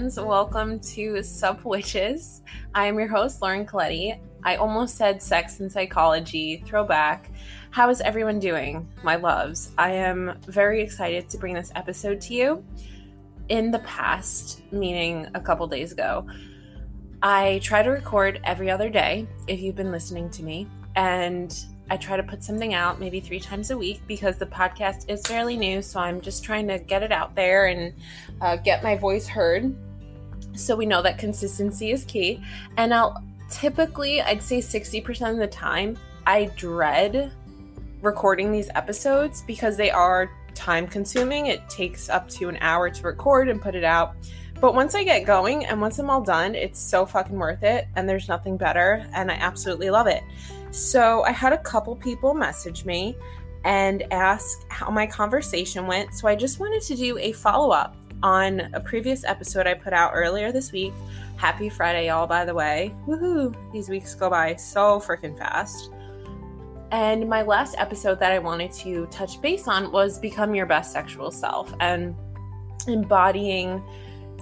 Welcome to Sup Witches. I am your host, Lauren Colletti. I almost said sex and psychology throwback. How is everyone doing, my loves? I am very excited to bring this episode to you. In the past, meaning a couple days ago, I try to record every other day if you've been listening to me, and I try to put something out maybe three times a week because the podcast is fairly new. So I'm just trying to get it out there and uh, get my voice heard. So we know that consistency is key. And I'll typically, I'd say 60% of the time, I dread recording these episodes because they are time consuming. It takes up to an hour to record and put it out. But once I get going and once I'm all done, it's so fucking worth it. And there's nothing better. And I absolutely love it. So I had a couple people message me and ask how my conversation went. So I just wanted to do a follow up on a previous episode I put out earlier this week. Happy Friday, y'all, by the way. Woohoo! These weeks go by so freaking fast. And my last episode that I wanted to touch base on was Become Your Best Sexual Self and embodying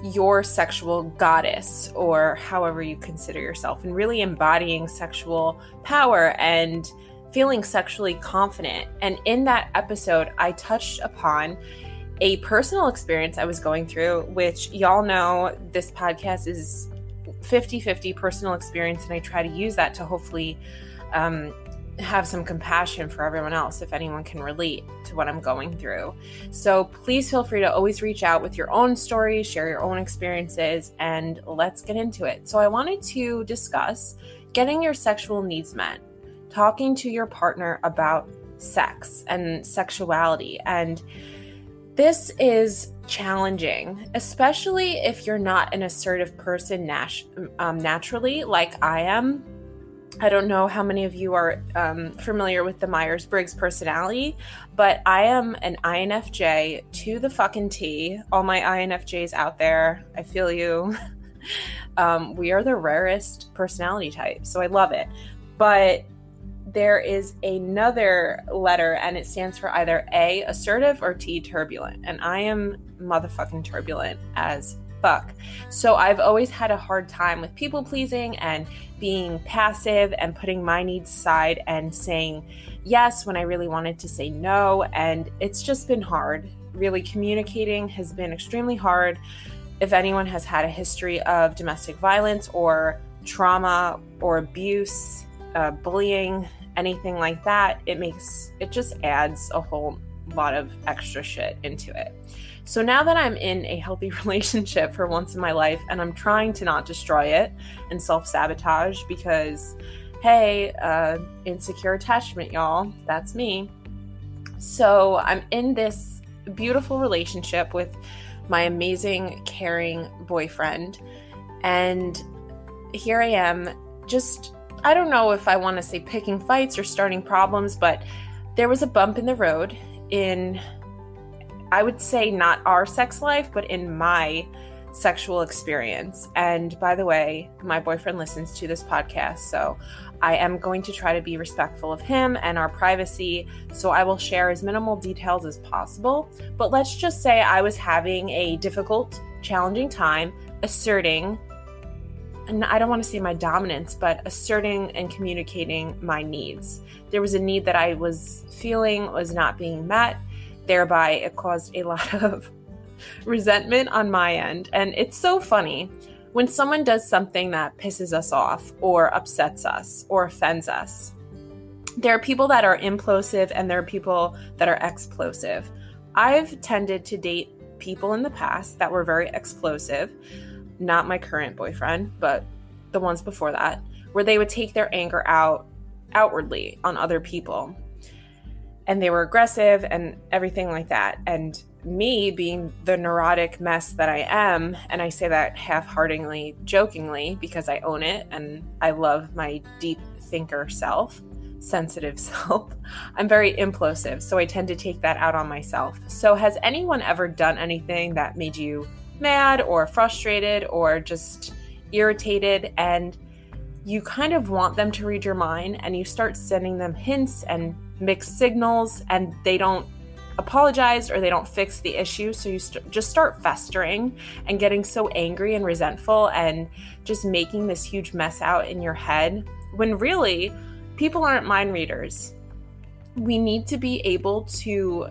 your sexual goddess or however you consider yourself and really embodying sexual power and feeling sexually confident. And in that episode, I touched upon a personal experience I was going through, which y'all know this podcast is 50 50 personal experience, and I try to use that to hopefully um, have some compassion for everyone else if anyone can relate to what I'm going through. So please feel free to always reach out with your own stories, share your own experiences, and let's get into it. So I wanted to discuss getting your sexual needs met, talking to your partner about sex and sexuality. And this is challenging, especially if you're not an assertive person nat- um, naturally, like I am I don't know how many of you are um, familiar with the Myers Briggs personality, but I am an INFJ to the fucking T. All my INFJs out there, I feel you. um, we are the rarest personality type, so I love it. But there is another letter, and it stands for either A, assertive, or T, turbulent. And I am motherfucking turbulent as fuck. So I've always had a hard time with people pleasing and being passive and putting my needs aside and saying yes when I really wanted to say no. And it's just been hard. Really, communicating has been extremely hard. If anyone has had a history of domestic violence or trauma or abuse, uh, bullying, anything like that, it makes it just adds a whole lot of extra shit into it. So now that I'm in a healthy relationship for once in my life and I'm trying to not destroy it and self sabotage because, hey, uh, insecure attachment, y'all, that's me. So I'm in this beautiful relationship with my amazing, caring boyfriend. And here I am, just, I don't know if I want to say picking fights or starting problems, but there was a bump in the road in I would say not our sex life, but in my sexual experience. And by the way, my boyfriend listens to this podcast, so I am going to try to be respectful of him and our privacy, so I will share as minimal details as possible. But let's just say I was having a difficult, challenging time asserting and I don't want to say my dominance, but asserting and communicating my needs. There was a need that I was feeling was not being met thereby it caused a lot of resentment on my end. And it's so funny when someone does something that pisses us off or upsets us or offends us. There are people that are implosive and there are people that are explosive. I've tended to date people in the past that were very explosive, not my current boyfriend, but the ones before that, where they would take their anger out outwardly on other people and they were aggressive and everything like that. And me being the neurotic mess that I am, and I say that half heartedly, jokingly, because I own it and I love my deep thinker self, sensitive self, I'm very implosive. So I tend to take that out on myself. So, has anyone ever done anything that made you mad or frustrated or just irritated? And you kind of want them to read your mind and you start sending them hints and mixed signals and they don't apologize or they don't fix the issue. So you st- just start festering and getting so angry and resentful and just making this huge mess out in your head when really people aren't mind readers. We need to be able to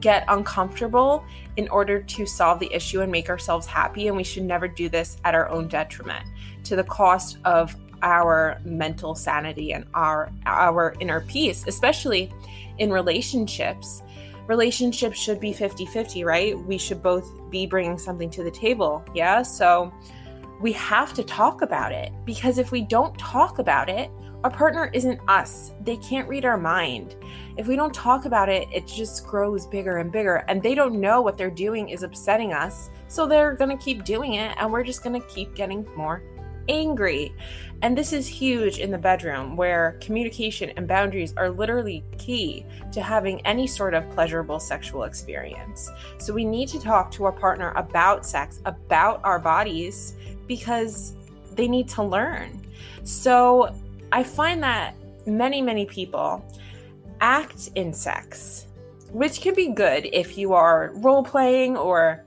get uncomfortable in order to solve the issue and make ourselves happy. And we should never do this at our own detriment. To the cost of our mental sanity and our our inner peace especially in relationships. Relationships should be 50-50 right? We should both be bringing something to the table yeah? So we have to talk about it because if we don't talk about it our partner isn't us they can't read our mind if we don't talk about it it just grows bigger and bigger and they don't know what they're doing is upsetting us so they're going to keep doing it and we're just going to keep getting more angry. And this is huge in the bedroom where communication and boundaries are literally key to having any sort of pleasurable sexual experience. So we need to talk to our partner about sex, about our bodies, because they need to learn. So I find that many, many people act in sex, which can be good if you are role playing or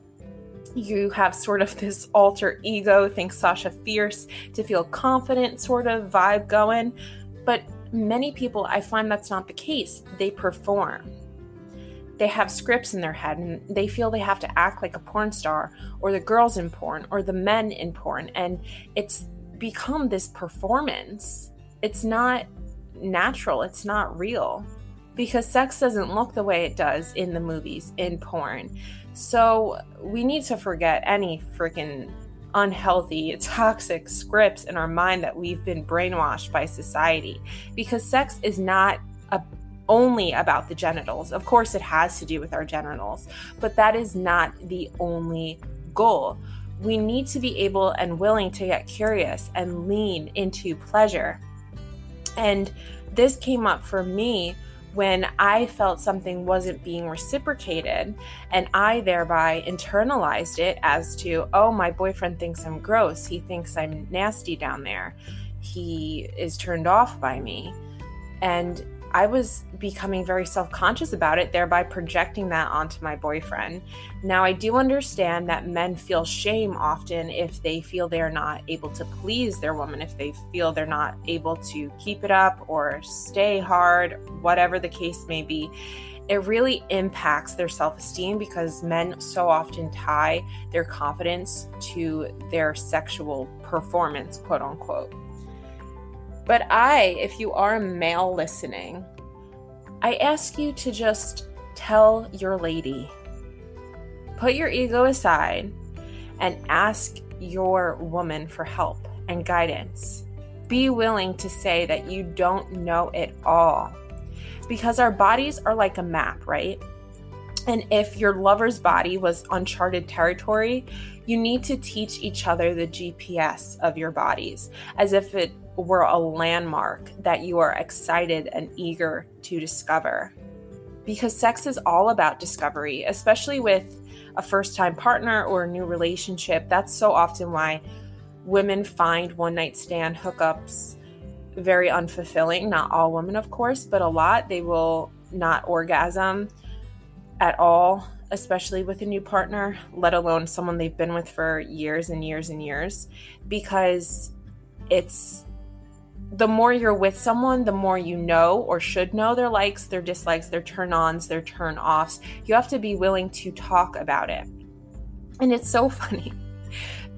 you have sort of this alter ego, think Sasha Fierce, to feel confident sort of vibe going. But many people, I find that's not the case. They perform. They have scripts in their head and they feel they have to act like a porn star or the girls in porn or the men in porn. And it's become this performance. It's not natural, it's not real because sex doesn't look the way it does in the movies, in porn. So we need to forget any freaking unhealthy, toxic scripts in our mind that we've been brainwashed by society because sex is not a, only about the genitals. Of course, it has to do with our genitals, but that is not the only goal. We need to be able and willing to get curious and lean into pleasure. And this came up for me when I felt something wasn't being reciprocated, and I thereby internalized it as to, oh, my boyfriend thinks I'm gross. He thinks I'm nasty down there. He is turned off by me. And I was becoming very self conscious about it, thereby projecting that onto my boyfriend. Now, I do understand that men feel shame often if they feel they're not able to please their woman, if they feel they're not able to keep it up or stay hard, whatever the case may be. It really impacts their self esteem because men so often tie their confidence to their sexual performance, quote unquote. But I, if you are a male listening, I ask you to just tell your lady, put your ego aside and ask your woman for help and guidance. Be willing to say that you don't know it all. Because our bodies are like a map, right? And if your lover's body was uncharted territory, you need to teach each other the GPS of your bodies as if it were a landmark that you are excited and eager to discover. Because sex is all about discovery, especially with a first time partner or a new relationship. That's so often why women find one night stand hookups very unfulfilling. Not all women, of course, but a lot. They will not orgasm at all, especially with a new partner, let alone someone they've been with for years and years and years, because it's the more you're with someone, the more you know or should know their likes, their dislikes, their turn ons, their turn offs. You have to be willing to talk about it. And it's so funny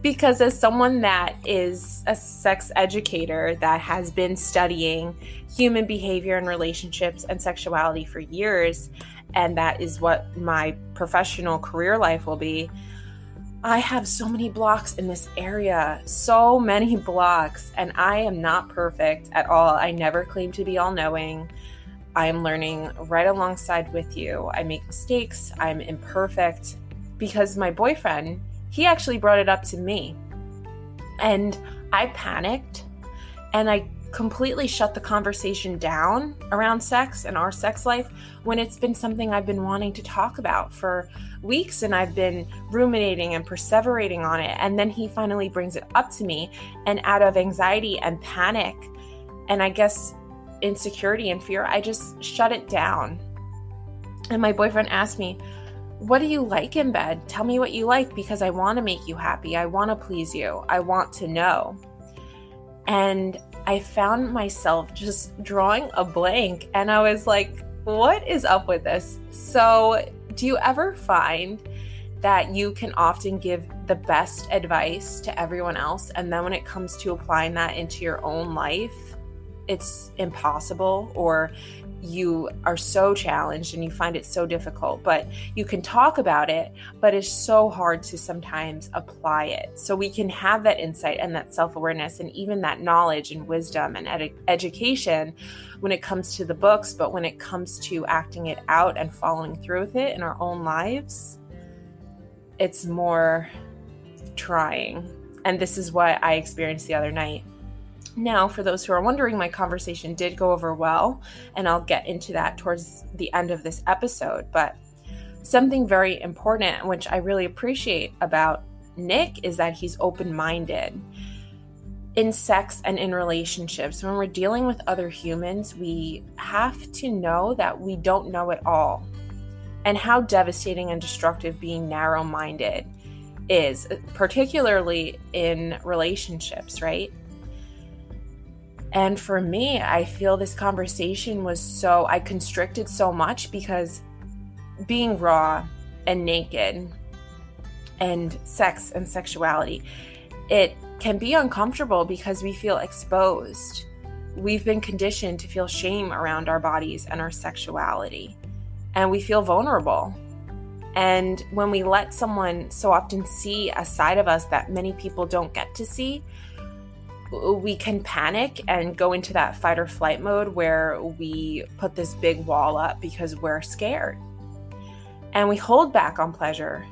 because, as someone that is a sex educator that has been studying human behavior and relationships and sexuality for years, and that is what my professional career life will be, I have so many blocks in this area, so many blocks, and I am not perfect at all. I never claim to be all knowing. I am learning right alongside with you. I make mistakes, I'm imperfect because my boyfriend, he actually brought it up to me. And I panicked and I completely shut the conversation down around sex and our sex life when it's been something I've been wanting to talk about for weeks and I've been ruminating and perseverating on it. And then he finally brings it up to me, and out of anxiety and panic, and I guess insecurity and fear, I just shut it down. And my boyfriend asked me, What do you like in bed? Tell me what you like because I want to make you happy. I want to please you. I want to know. And I found myself just drawing a blank and I was like, What is up with this? So, do you ever find that you can often give the best advice to everyone else and then when it comes to applying that into your own life, it's impossible or you are so challenged and you find it so difficult, but you can talk about it, but it's so hard to sometimes apply it. So we can have that insight and that self awareness and even that knowledge and wisdom and ed- education when it comes to the books, but when it comes to acting it out and following through with it in our own lives, it's more trying. And this is what I experienced the other night. Now, for those who are wondering, my conversation did go over well, and I'll get into that towards the end of this episode. But something very important, which I really appreciate about Nick, is that he's open minded. In sex and in relationships, when we're dealing with other humans, we have to know that we don't know it all and how devastating and destructive being narrow minded is, particularly in relationships, right? And for me, I feel this conversation was so, I constricted so much because being raw and naked and sex and sexuality, it can be uncomfortable because we feel exposed. We've been conditioned to feel shame around our bodies and our sexuality, and we feel vulnerable. And when we let someone so often see a side of us that many people don't get to see, we can panic and go into that fight or flight mode where we put this big wall up because we're scared. And we hold back on pleasure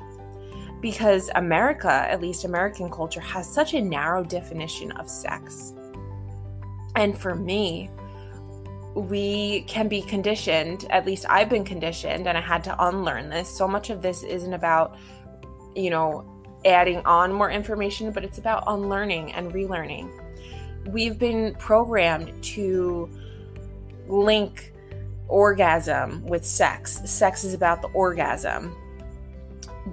because America, at least American culture, has such a narrow definition of sex. And for me, we can be conditioned, at least I've been conditioned, and I had to unlearn this. So much of this isn't about, you know, adding on more information, but it's about unlearning and relearning we've been programmed to link orgasm with sex. Sex is about the orgasm.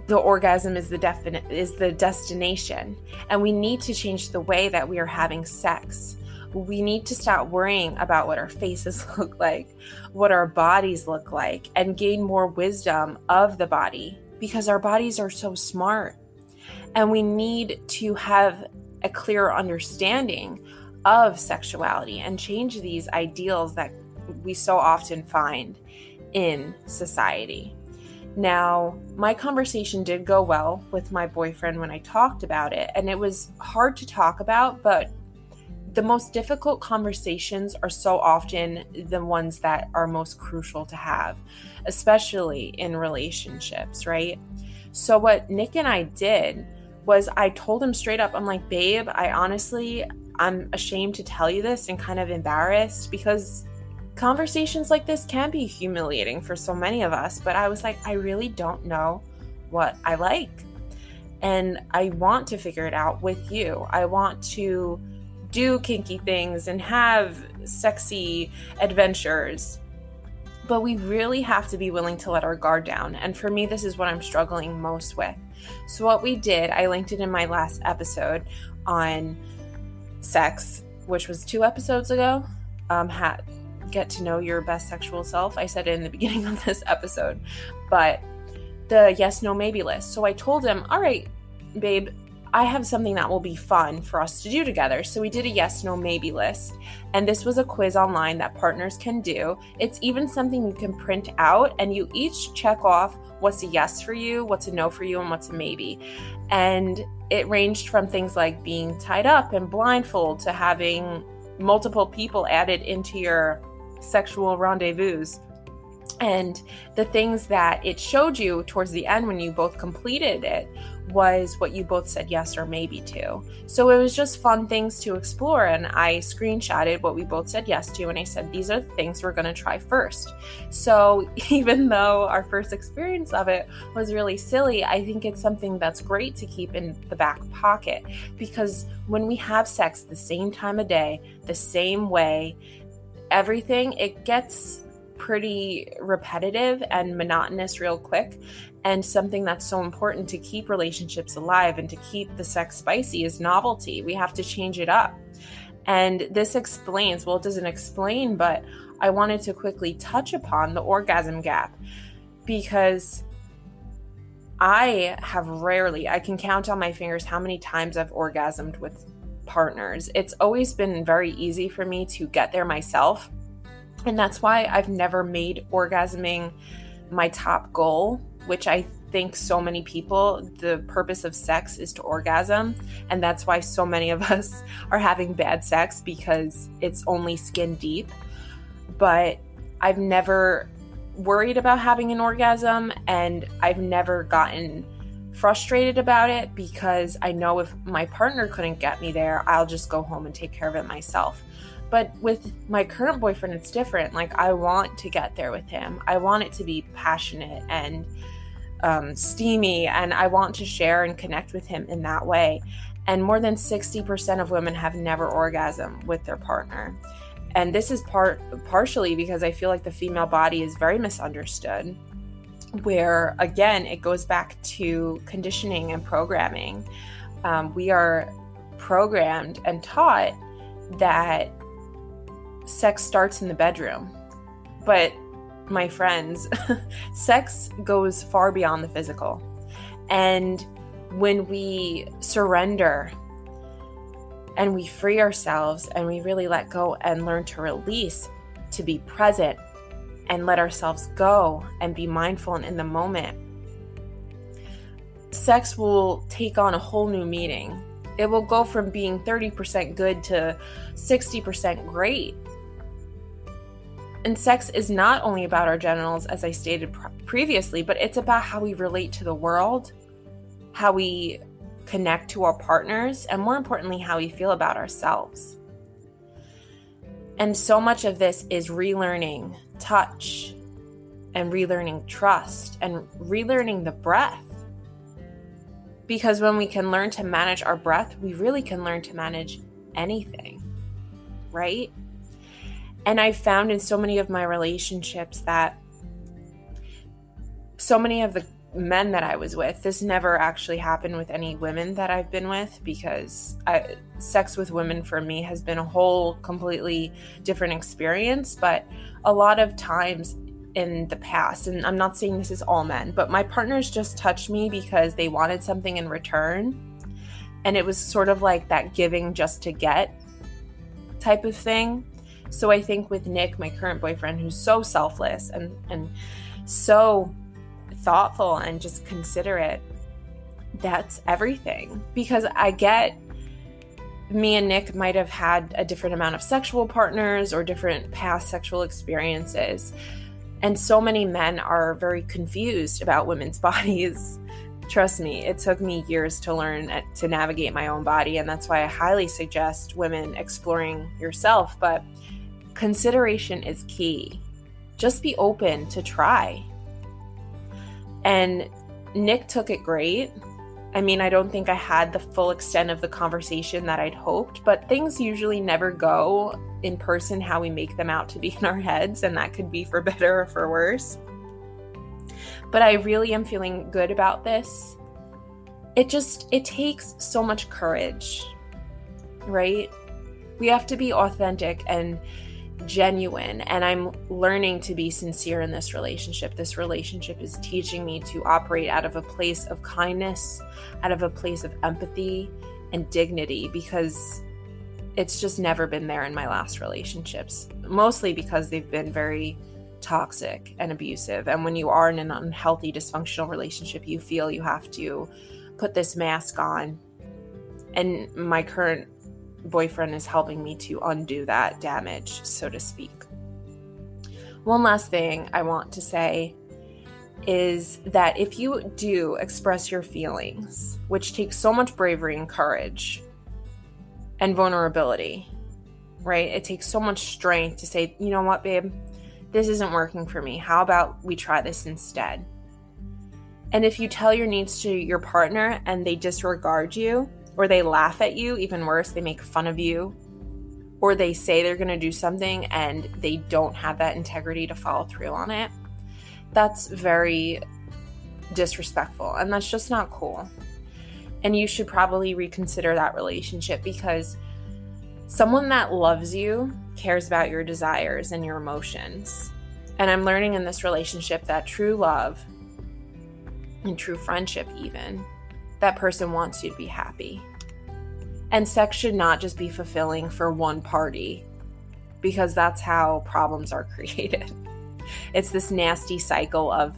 The orgasm is the definite is the destination, and we need to change the way that we are having sex. We need to stop worrying about what our faces look like, what our bodies look like, and gain more wisdom of the body because our bodies are so smart. And we need to have a clear understanding of sexuality and change these ideals that we so often find in society. Now, my conversation did go well with my boyfriend when I talked about it, and it was hard to talk about, but the most difficult conversations are so often the ones that are most crucial to have, especially in relationships, right? So, what Nick and I did was I told him straight up, I'm like, babe, I honestly, I'm ashamed to tell you this and kind of embarrassed because conversations like this can be humiliating for so many of us. But I was like, I really don't know what I like. And I want to figure it out with you. I want to do kinky things and have sexy adventures. But we really have to be willing to let our guard down. And for me, this is what I'm struggling most with. So, what we did, I linked it in my last episode on sex, which was two episodes ago. Um, had get to know your best sexual self. I said it in the beginning of this episode, but the yes, no, maybe list. So I told him, all right, babe, I have something that will be fun for us to do together. So we did a yes, no, maybe list. And this was a quiz online that partners can do. It's even something you can print out and you each check off what's a yes for you, what's a no for you, and what's a maybe. And it ranged from things like being tied up and blindfold to having multiple people added into your sexual rendezvous. And the things that it showed you towards the end when you both completed it was what you both said yes or maybe to. So it was just fun things to explore. And I screenshotted what we both said yes to. And I said, these are the things we're going to try first. So even though our first experience of it was really silly, I think it's something that's great to keep in the back pocket because when we have sex the same time of day, the same way, everything, it gets pretty repetitive and monotonous real quick. And something that's so important to keep relationships alive and to keep the sex spicy is novelty. We have to change it up. And this explains, well, it doesn't explain, but I wanted to quickly touch upon the orgasm gap because I have rarely, I can count on my fingers how many times I've orgasmed with partners. It's always been very easy for me to get there myself. And that's why I've never made orgasming my top goal, which I think so many people, the purpose of sex is to orgasm. And that's why so many of us are having bad sex because it's only skin deep. But I've never worried about having an orgasm and I've never gotten frustrated about it because I know if my partner couldn't get me there, I'll just go home and take care of it myself. But with my current boyfriend, it's different. Like, I want to get there with him. I want it to be passionate and um, steamy, and I want to share and connect with him in that way. And more than 60% of women have never orgasm with their partner and this is part partially because I feel like the female body is very misunderstood where again it goes back to conditioning and programming. Um, we are programmed and taught that sex starts in the bedroom but my friends sex goes far beyond the physical. And when we surrender and we free ourselves and we really let go and learn to release, to be present and let ourselves go and be mindful and in the moment, sex will take on a whole new meaning. It will go from being 30% good to 60% great. And sex is not only about our genitals, as I stated previously, but it's about how we relate to the world, how we connect to our partners, and more importantly, how we feel about ourselves. And so much of this is relearning touch and relearning trust and relearning the breath. Because when we can learn to manage our breath, we really can learn to manage anything, right? And I found in so many of my relationships that so many of the men that I was with. This never actually happened with any women that I've been with because I, sex with women for me has been a whole completely different experience. But a lot of times in the past, and I'm not saying this is all men, but my partners just touched me because they wanted something in return. And it was sort of like that giving just to get type of thing. So I think with Nick, my current boyfriend, who's so selfless and, and so thoughtful and just considerate, that's everything. Because I get me and Nick might have had a different amount of sexual partners or different past sexual experiences. And so many men are very confused about women's bodies. Trust me, it took me years to learn uh, to navigate my own body. And that's why I highly suggest women exploring yourself. But consideration is key. Just be open to try. And Nick took it great. I mean, I don't think I had the full extent of the conversation that I'd hoped, but things usually never go in person how we make them out to be in our heads, and that could be for better or for worse. But I really am feeling good about this. It just it takes so much courage, right? We have to be authentic and genuine and I'm learning to be sincere in this relationship. This relationship is teaching me to operate out of a place of kindness, out of a place of empathy and dignity because it's just never been there in my last relationships, mostly because they've been very toxic and abusive. And when you are in an unhealthy, dysfunctional relationship, you feel you have to put this mask on. And my current boyfriend is helping me to undo that damage, so to speak. One last thing I want to say is that if you do express your feelings, which takes so much bravery and courage and vulnerability, right? It takes so much strength to say, you know what, babe, this isn't working for me. How about we try this instead? And if you tell your needs to your partner and they disregard you, or they laugh at you, even worse, they make fun of you, or they say they're going to do something and they don't have that integrity to follow through on it, that's very disrespectful and that's just not cool. And you should probably reconsider that relationship because someone that loves you cares about your desires and your emotions. And I'm learning in this relationship that true love and true friendship, even, that person wants you to be happy. And sex should not just be fulfilling for one party because that's how problems are created. It's this nasty cycle of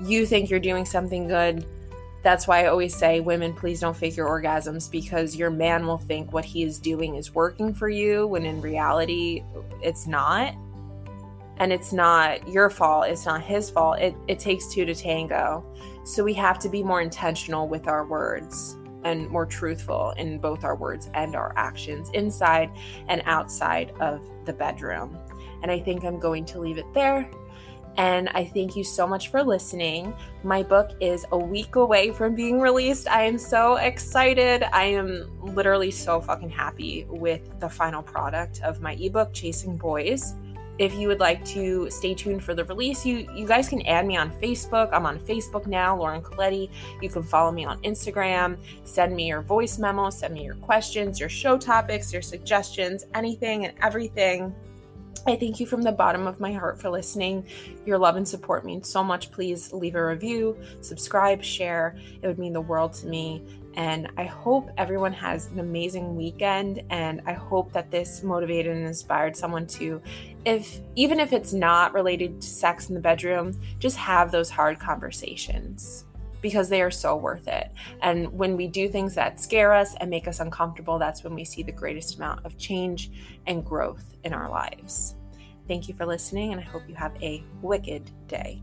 you think you're doing something good. That's why I always say, women, please don't fake your orgasms because your man will think what he is doing is working for you when in reality it's not. And it's not your fault, it's not his fault. It, it takes two to tango. So we have to be more intentional with our words and more truthful in both our words and our actions inside and outside of the bedroom. And I think I'm going to leave it there. And I thank you so much for listening. My book is a week away from being released. I am so excited. I am literally so fucking happy with the final product of my ebook, Chasing Boys if you would like to stay tuned for the release, you you guys can add me on Facebook. I'm on Facebook now, Lauren Colletti. You can follow me on Instagram. Send me your voice memo. Send me your questions, your show topics, your suggestions, anything and everything. I thank you from the bottom of my heart for listening. Your love and support means so much. Please leave a review, subscribe, share. It would mean the world to me. And I hope everyone has an amazing weekend. And I hope that this motivated and inspired someone to, if even if it's not related to sex in the bedroom, just have those hard conversations because they are so worth it. And when we do things that scare us and make us uncomfortable, that's when we see the greatest amount of change and growth in our lives. Thank you for listening, and I hope you have a wicked day.